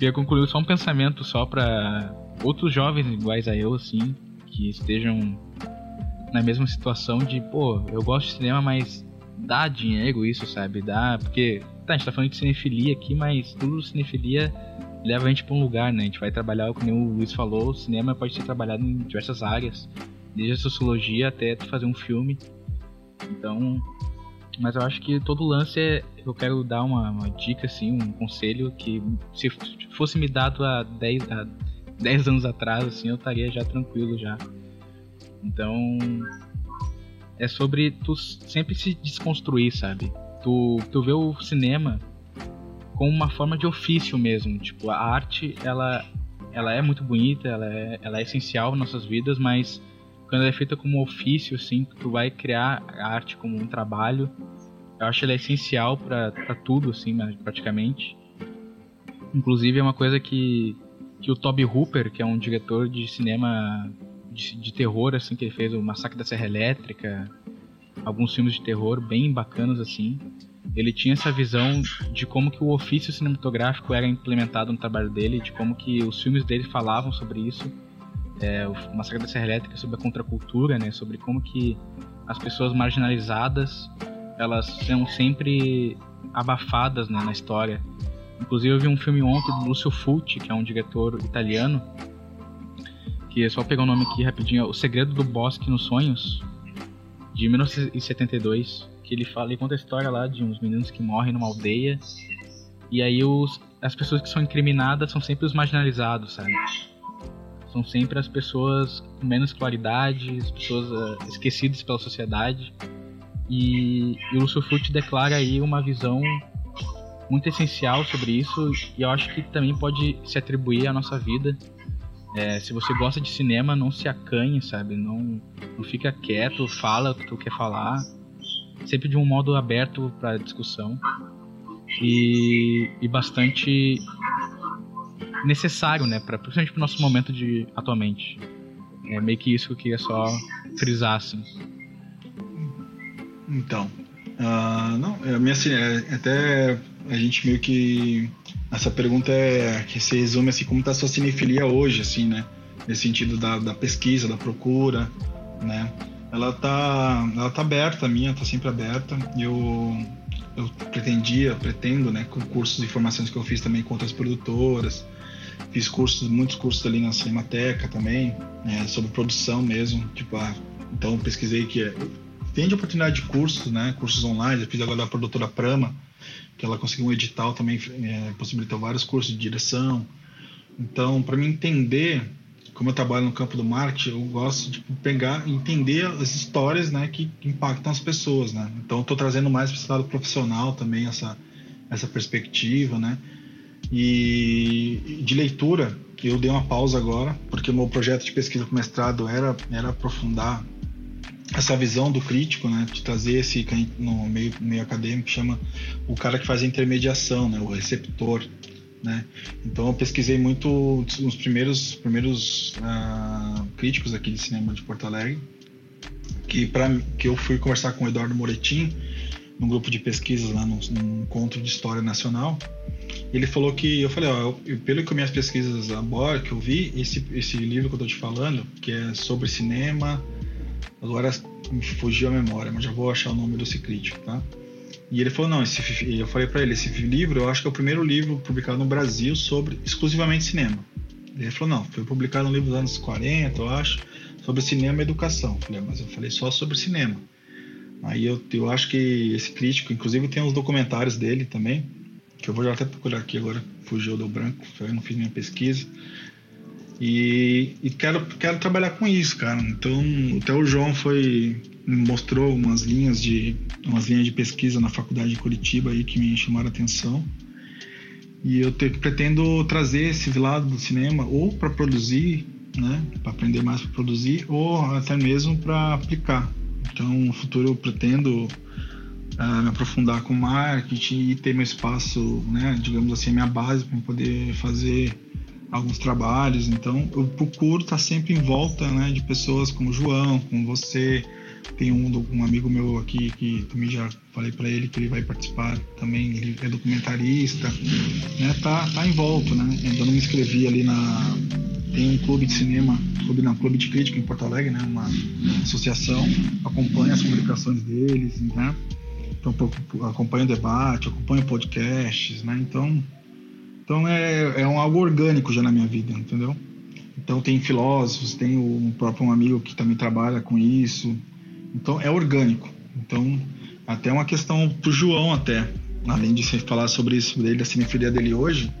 Queria concluir só um pensamento só para outros jovens iguais a eu, assim, que estejam na mesma situação de, pô, eu gosto de cinema, mas dá dinheiro isso, sabe? Dá, porque, tá, a gente tá falando de cinefilia aqui, mas tudo cinefilia leva a gente pra um lugar, né? A gente vai trabalhar, como o Luiz falou, o cinema pode ser trabalhado em diversas áreas, desde a sociologia até fazer um filme. Então, mas eu acho que todo lance é. Eu quero dar uma, uma, dica, assim, um conselho que se fosse me dado há 10, há 10 anos atrás, assim, eu estaria já tranquilo já. Então. É sobre tu sempre se desconstruir, sabe? Tu, tu vê o cinema como uma forma de ofício mesmo. Tipo, a arte, ela, ela é muito bonita, ela é, ela é essencial nas nossas vidas, mas quando ela é feita como ofício, assim, tu vai criar a arte como um trabalho. Eu acho ela é essencial para tudo, assim, praticamente. Inclusive é uma coisa que, que o Toby Hooper, que é um diretor de cinema de, de terror, assim, que ele fez o Massacre da Serra Elétrica, alguns filmes de terror bem bacanas, assim. Ele tinha essa visão de como que o ofício cinematográfico era implementado no trabalho dele, de como que os filmes dele falavam sobre isso é, o Massacre da Serra Elétrica sobre a contracultura, né, sobre como que as pessoas marginalizadas elas são sempre abafadas né, na história. Inclusive eu vi um filme ontem do Lúcio Fulci, que é um diretor italiano, que só pegar o nome aqui rapidinho, O Segredo do Bosque nos Sonhos, de 1972, que ele fala, ele conta a história lá de uns meninos que morrem numa aldeia, e aí os, as pessoas que são incriminadas são sempre os marginalizados, sabe? São sempre as pessoas com menos claridade, as pessoas uh, esquecidas pela sociedade. E, e o Lúcio Fucci declara aí uma visão muito essencial sobre isso e eu acho que também pode se atribuir à nossa vida. É, se você gosta de cinema, não se acanhe, sabe? Não, não fica quieto, fala o que tu quer falar, sempre de um modo aberto para discussão e, e bastante necessário, né, para principalmente pro nosso momento de atualmente. É meio que isso que eu queria só frisar, assim. Então, uh, não, a minha assim, é, até a gente meio que essa pergunta é que se resume assim como está a sua cinefilia hoje, assim, né? Nesse sentido da, da pesquisa, da procura, né? Ela tá, ela tá aberta, a minha tá sempre aberta. Eu eu pretendia, pretendo, né, com cursos de formações que eu fiz também com outras produtoras, Fiz cursos, muitos cursos ali na Cinemateca também, né, sobre produção mesmo. Tipo, ah, então pesquisei que é, tem de oportunidade de cursos, né? Cursos online. Eu fiz agora da produtora Prama, que ela conseguiu um edital também, é, possibilitou vários cursos de direção. Então, para mim entender como eu trabalho no campo do marketing, eu gosto de pegar e entender as histórias né, que, impactam as pessoas. Né? Então, estou trazendo mais para esse lado profissional também essa, essa perspectiva. Né? E de leitura, eu dei uma pausa agora, porque o meu projeto de pesquisa com mestrado era, era aprofundar essa visão do crítico, né, de trazer esse no meio, meio acadêmico chama o cara que faz a intermediação, né, o receptor, né. Então eu pesquisei muito os primeiros primeiros uh, críticos aqui de cinema de Porto Alegre, que para que eu fui conversar com o Eduardo Moretim num grupo de pesquisas lá num encontro de história nacional. Ele falou que eu falei, ó, eu, pelo que minhas pesquisas agora que eu vi, esse esse livro que eu tô te falando, que é sobre cinema Agora me fugiu a memória, mas já vou achar o nome desse crítico, tá? E ele falou: não, esse, eu falei para ele: esse livro eu acho que é o primeiro livro publicado no Brasil sobre exclusivamente cinema. Ele falou: não, foi publicado no livro dos anos 40, eu acho, sobre cinema e educação. Eu falei: mas eu falei só sobre cinema. Aí eu, eu acho que esse crítico, inclusive tem uns documentários dele também, que eu vou até procurar aqui agora, fugiu do branco, eu não fiz minha pesquisa. E, e, quero, quero trabalhar com isso, cara. Então, até o João foi mostrou umas linhas de umas linhas de pesquisa na faculdade de Curitiba aí que me chamaram a atenção. E eu te, pretendo trazer esse lado do cinema ou para produzir, né, para aprender mais para produzir, ou até mesmo para aplicar. Então, no futuro eu pretendo uh, me aprofundar com marketing e ter meu espaço, né, digamos assim, minha base para poder fazer alguns trabalhos, então eu procuro estar sempre em volta né, de pessoas como o João, como você. Tem um, um amigo meu aqui que também já falei para ele que ele vai participar também, ele é documentarista, né, tá, tá em volta, né? Ainda não me inscrevi ali na. Tem um clube de cinema, clube não, clube de crítica em Porto Alegre, né? Uma associação, acompanha as publicações deles, né? Então acompanho o debate, acompanho podcasts, né? Então então é, é um algo orgânico já na minha vida, entendeu? Então tem filósofos, tem o próprio um amigo que também trabalha com isso. Então é orgânico. Então até uma questão pro João até, além de você falar sobre isso dele, da cinefilia dele hoje,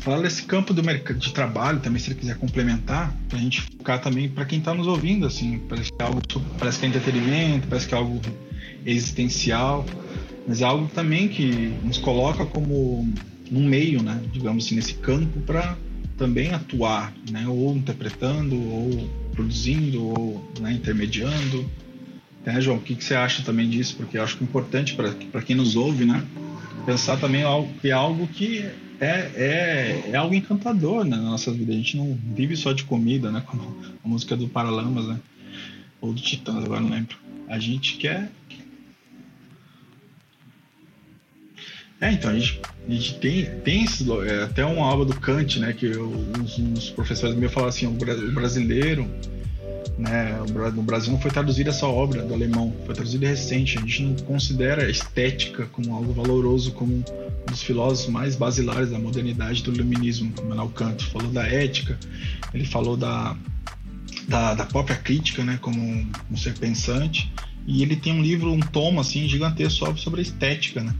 falar desse campo do mercado de trabalho também, se ele quiser complementar, pra gente focar também para quem tá nos ouvindo, assim, parece que é algo, parece que é entretenimento, parece que é algo existencial, mas é algo também que nos coloca como no meio, né, digamos assim, nesse campo para também atuar, né, ou interpretando, ou produzindo, ou né, intermediando. Né, João, o que, que você acha também disso? Porque eu acho que é importante para quem nos ouve, né, pensar também algo, que é algo que é, é, é algo encantador né, na nossa vida. A gente não vive só de comida, né, como a música do Paralamas, né, ou do Titãs, agora não lembro. A gente quer É, então, a gente, a gente tem, tem esse, é, até uma obra do Kant, né, que uns, professores meus falaram assim, o brasileiro, né, no Brasil não foi traduzida essa obra do alemão, foi traduzida recente, a gente não considera a estética como algo valoroso, como um dos filósofos mais basilares da modernidade do iluminismo, Manuel Kant, falou da ética, ele falou da, da, da própria crítica, né, como um, um ser pensante, e ele tem um livro, um tomo, assim, gigantesco sobre a estética, né,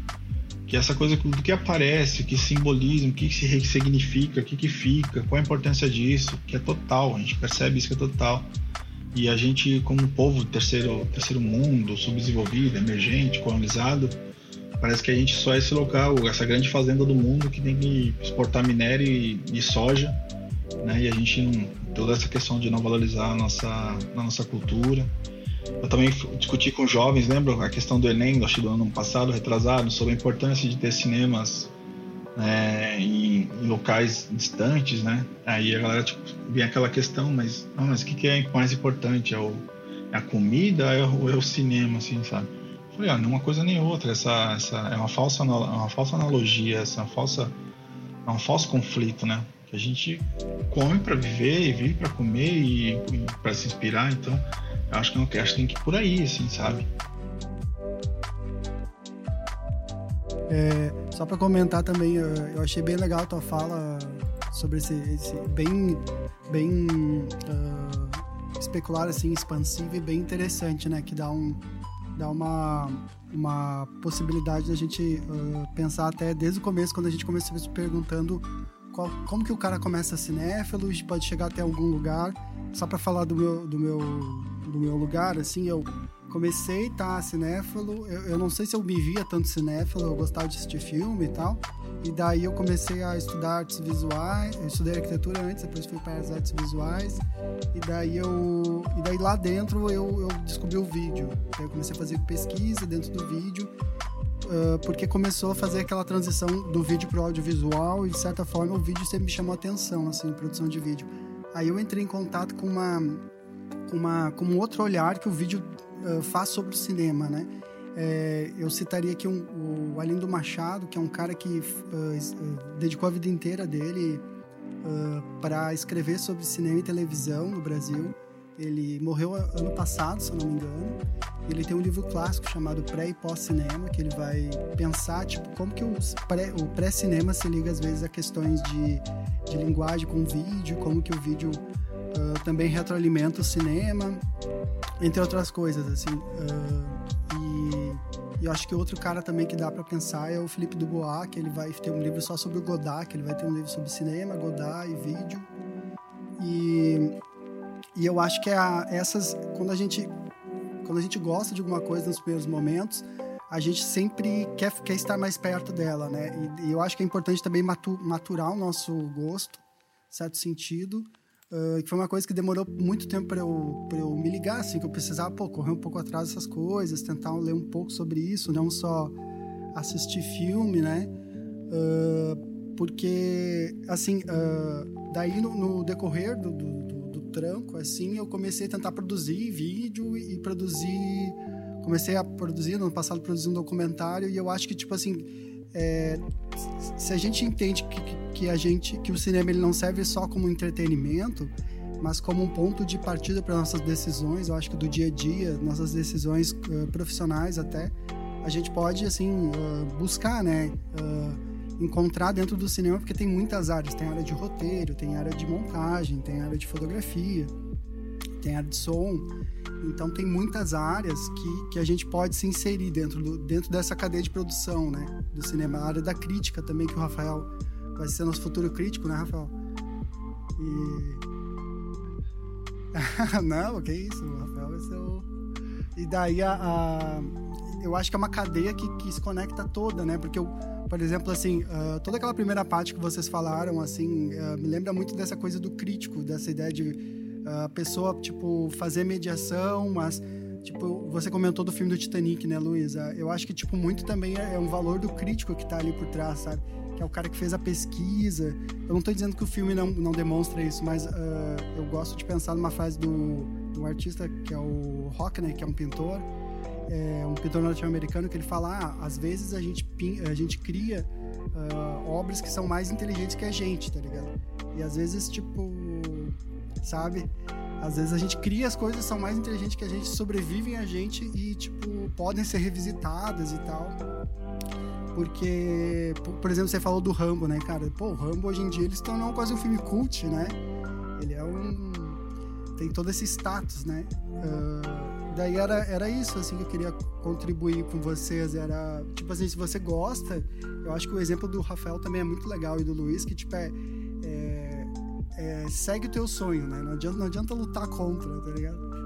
que essa coisa do que aparece, que simboliza, o que se significa, o que, que fica, qual a importância disso, que é total, a gente percebe isso que é total. E a gente, como povo terceiro, terceiro mundo, subdesenvolvido, emergente, colonizado, parece que a gente só é esse local, essa grande fazenda do mundo que tem que exportar minério e, e soja, né? E a gente, toda essa questão de não valorizar a nossa, a nossa cultura. Eu também discuti com jovens, lembro a questão do Enem, acho do ano passado, retrasado, sobre a importância de ter cinemas né, em, em, locais distantes, né? Aí a galera tipo, vem aquela questão, mas, não, mas o que, que é mais importante? É, o, é a comida ou é o cinema, assim, sabe? Eu falei, ah, não uma coisa nem outra, essa, essa é uma falsa, é uma falsa analogia, essa é falsa, é um falso conflito, né? Que a gente come para viver e vive para comer e, e para se inspirar, então eu acho que no cast tem que ir por aí, assim, sabe? É, só para comentar também, eu achei bem legal a tua fala sobre esse, esse bem, bem uh, especular, assim, expansivo e bem interessante, né? Que dá, um, dá uma, uma possibilidade da gente uh, pensar até desde o começo, quando a gente começou se perguntando qual, como que o cara começa cinéfilo, pode chegar até algum lugar. Só para falar do meu, do meu, do meu lugar, assim, eu comecei, tá, cinéfilo. Eu, eu, não sei se eu me via tanto cinéfilo, eu gostava de assistir filme e tal. E daí eu comecei a estudar artes visuais. Eu estudei arquitetura antes, depois fui para as artes visuais. E daí eu, e daí lá dentro eu, eu descobri o vídeo. Eu comecei a fazer pesquisa dentro do vídeo. Uh, porque começou a fazer aquela transição do vídeo para o audiovisual e de certa forma o vídeo sempre me chamou atenção, assim, produção de vídeo. Aí eu entrei em contato com uma com uma com um outro olhar que o vídeo uh, faz sobre o cinema, né? É, eu citaria aqui um, o Alindo Machado, que é um cara que uh, dedicou a vida inteira dele para escrever sobre cinema e televisão no Brasil. Ele morreu ano passado, se eu não me engano. Ele tem um livro clássico chamado Pré e Pós-Cinema, que ele vai pensar, tipo, como que pré, o pré-cinema se liga, às vezes, a questões de, de linguagem com vídeo, como que o vídeo uh, também retroalimenta o cinema, entre outras coisas, assim. Uh, e, e eu acho que outro cara também que dá para pensar é o Felipe Dubois, que ele vai ter um livro só sobre o Godard, que ele vai ter um livro sobre cinema, Godard e vídeo. E e eu acho que é a, essas, quando a gente quando a gente gosta de alguma coisa nos primeiros momentos, a gente sempre quer, quer estar mais perto dela, né? E, e eu acho que é importante também matu, maturar o nosso gosto, certo sentido. Uh, que foi uma coisa que demorou muito tempo para eu, eu me ligar, assim, que eu precisava, pô, correr um pouco atrás dessas coisas, tentar ler um pouco sobre isso, não só assistir filme, né? Uh, porque, assim, uh, daí no, no decorrer do, do, tranco, assim, eu comecei a tentar produzir vídeo e produzir. Comecei a produzir, no ano passado, produzir um documentário, e eu acho que, tipo assim, é, se a gente entende que, que, a gente que o cinema ele não serve só como entretenimento mas como um ponto de partida para nossas decisões eu acho que do dia a dia nossas decisões uh, profissionais até a gente pode assim uh, buscar né uh, encontrar dentro do cinema, porque tem muitas áreas. Tem área de roteiro, tem área de montagem, tem área de fotografia, tem área de som. Então tem muitas áreas que, que a gente pode se inserir dentro, do, dentro dessa cadeia de produção, né? Do cinema. A área da crítica também, que o Rafael vai ser nosso futuro crítico, né, Rafael? E... Não, que isso, o Rafael vai ser o... E daí a, a... Eu acho que é uma cadeia que, que se conecta toda, né? Porque o por exemplo, assim, uh, toda aquela primeira parte que vocês falaram, assim, uh, me lembra muito dessa coisa do crítico, dessa ideia de a uh, pessoa, tipo, fazer mediação, mas, tipo, você comentou do filme do Titanic, né, Luísa? Eu acho que, tipo, muito também é, é um valor do crítico que tá ali por trás, sabe? Que é o cara que fez a pesquisa. Eu não tô dizendo que o filme não, não demonstra isso, mas eu gosto de pensar numa frase do, do artista que é o Hockney, que é um pintor, é, um pintor norte-americano que ele fala: ah, às vezes a gente, a gente cria uh, obras que são mais inteligentes que a gente, tá ligado? E às vezes, tipo, sabe? Às vezes a gente cria as coisas são mais inteligentes que a gente, sobrevivem a gente e, tipo, podem ser revisitadas e tal. Porque, por exemplo, você falou do Rambo, né, cara? Pô, o Rambo hoje em dia ele se tornou quase um filme cult, né? Ele é um. tem todo esse status, né? Uh daí era, era isso, assim, que eu queria contribuir com vocês. Era, tipo assim, se você gosta, eu acho que o exemplo do Rafael também é muito legal e do Luiz, que, tipo, é, é, é segue o teu sonho, né? Não adianta, não adianta lutar contra, tá ligado?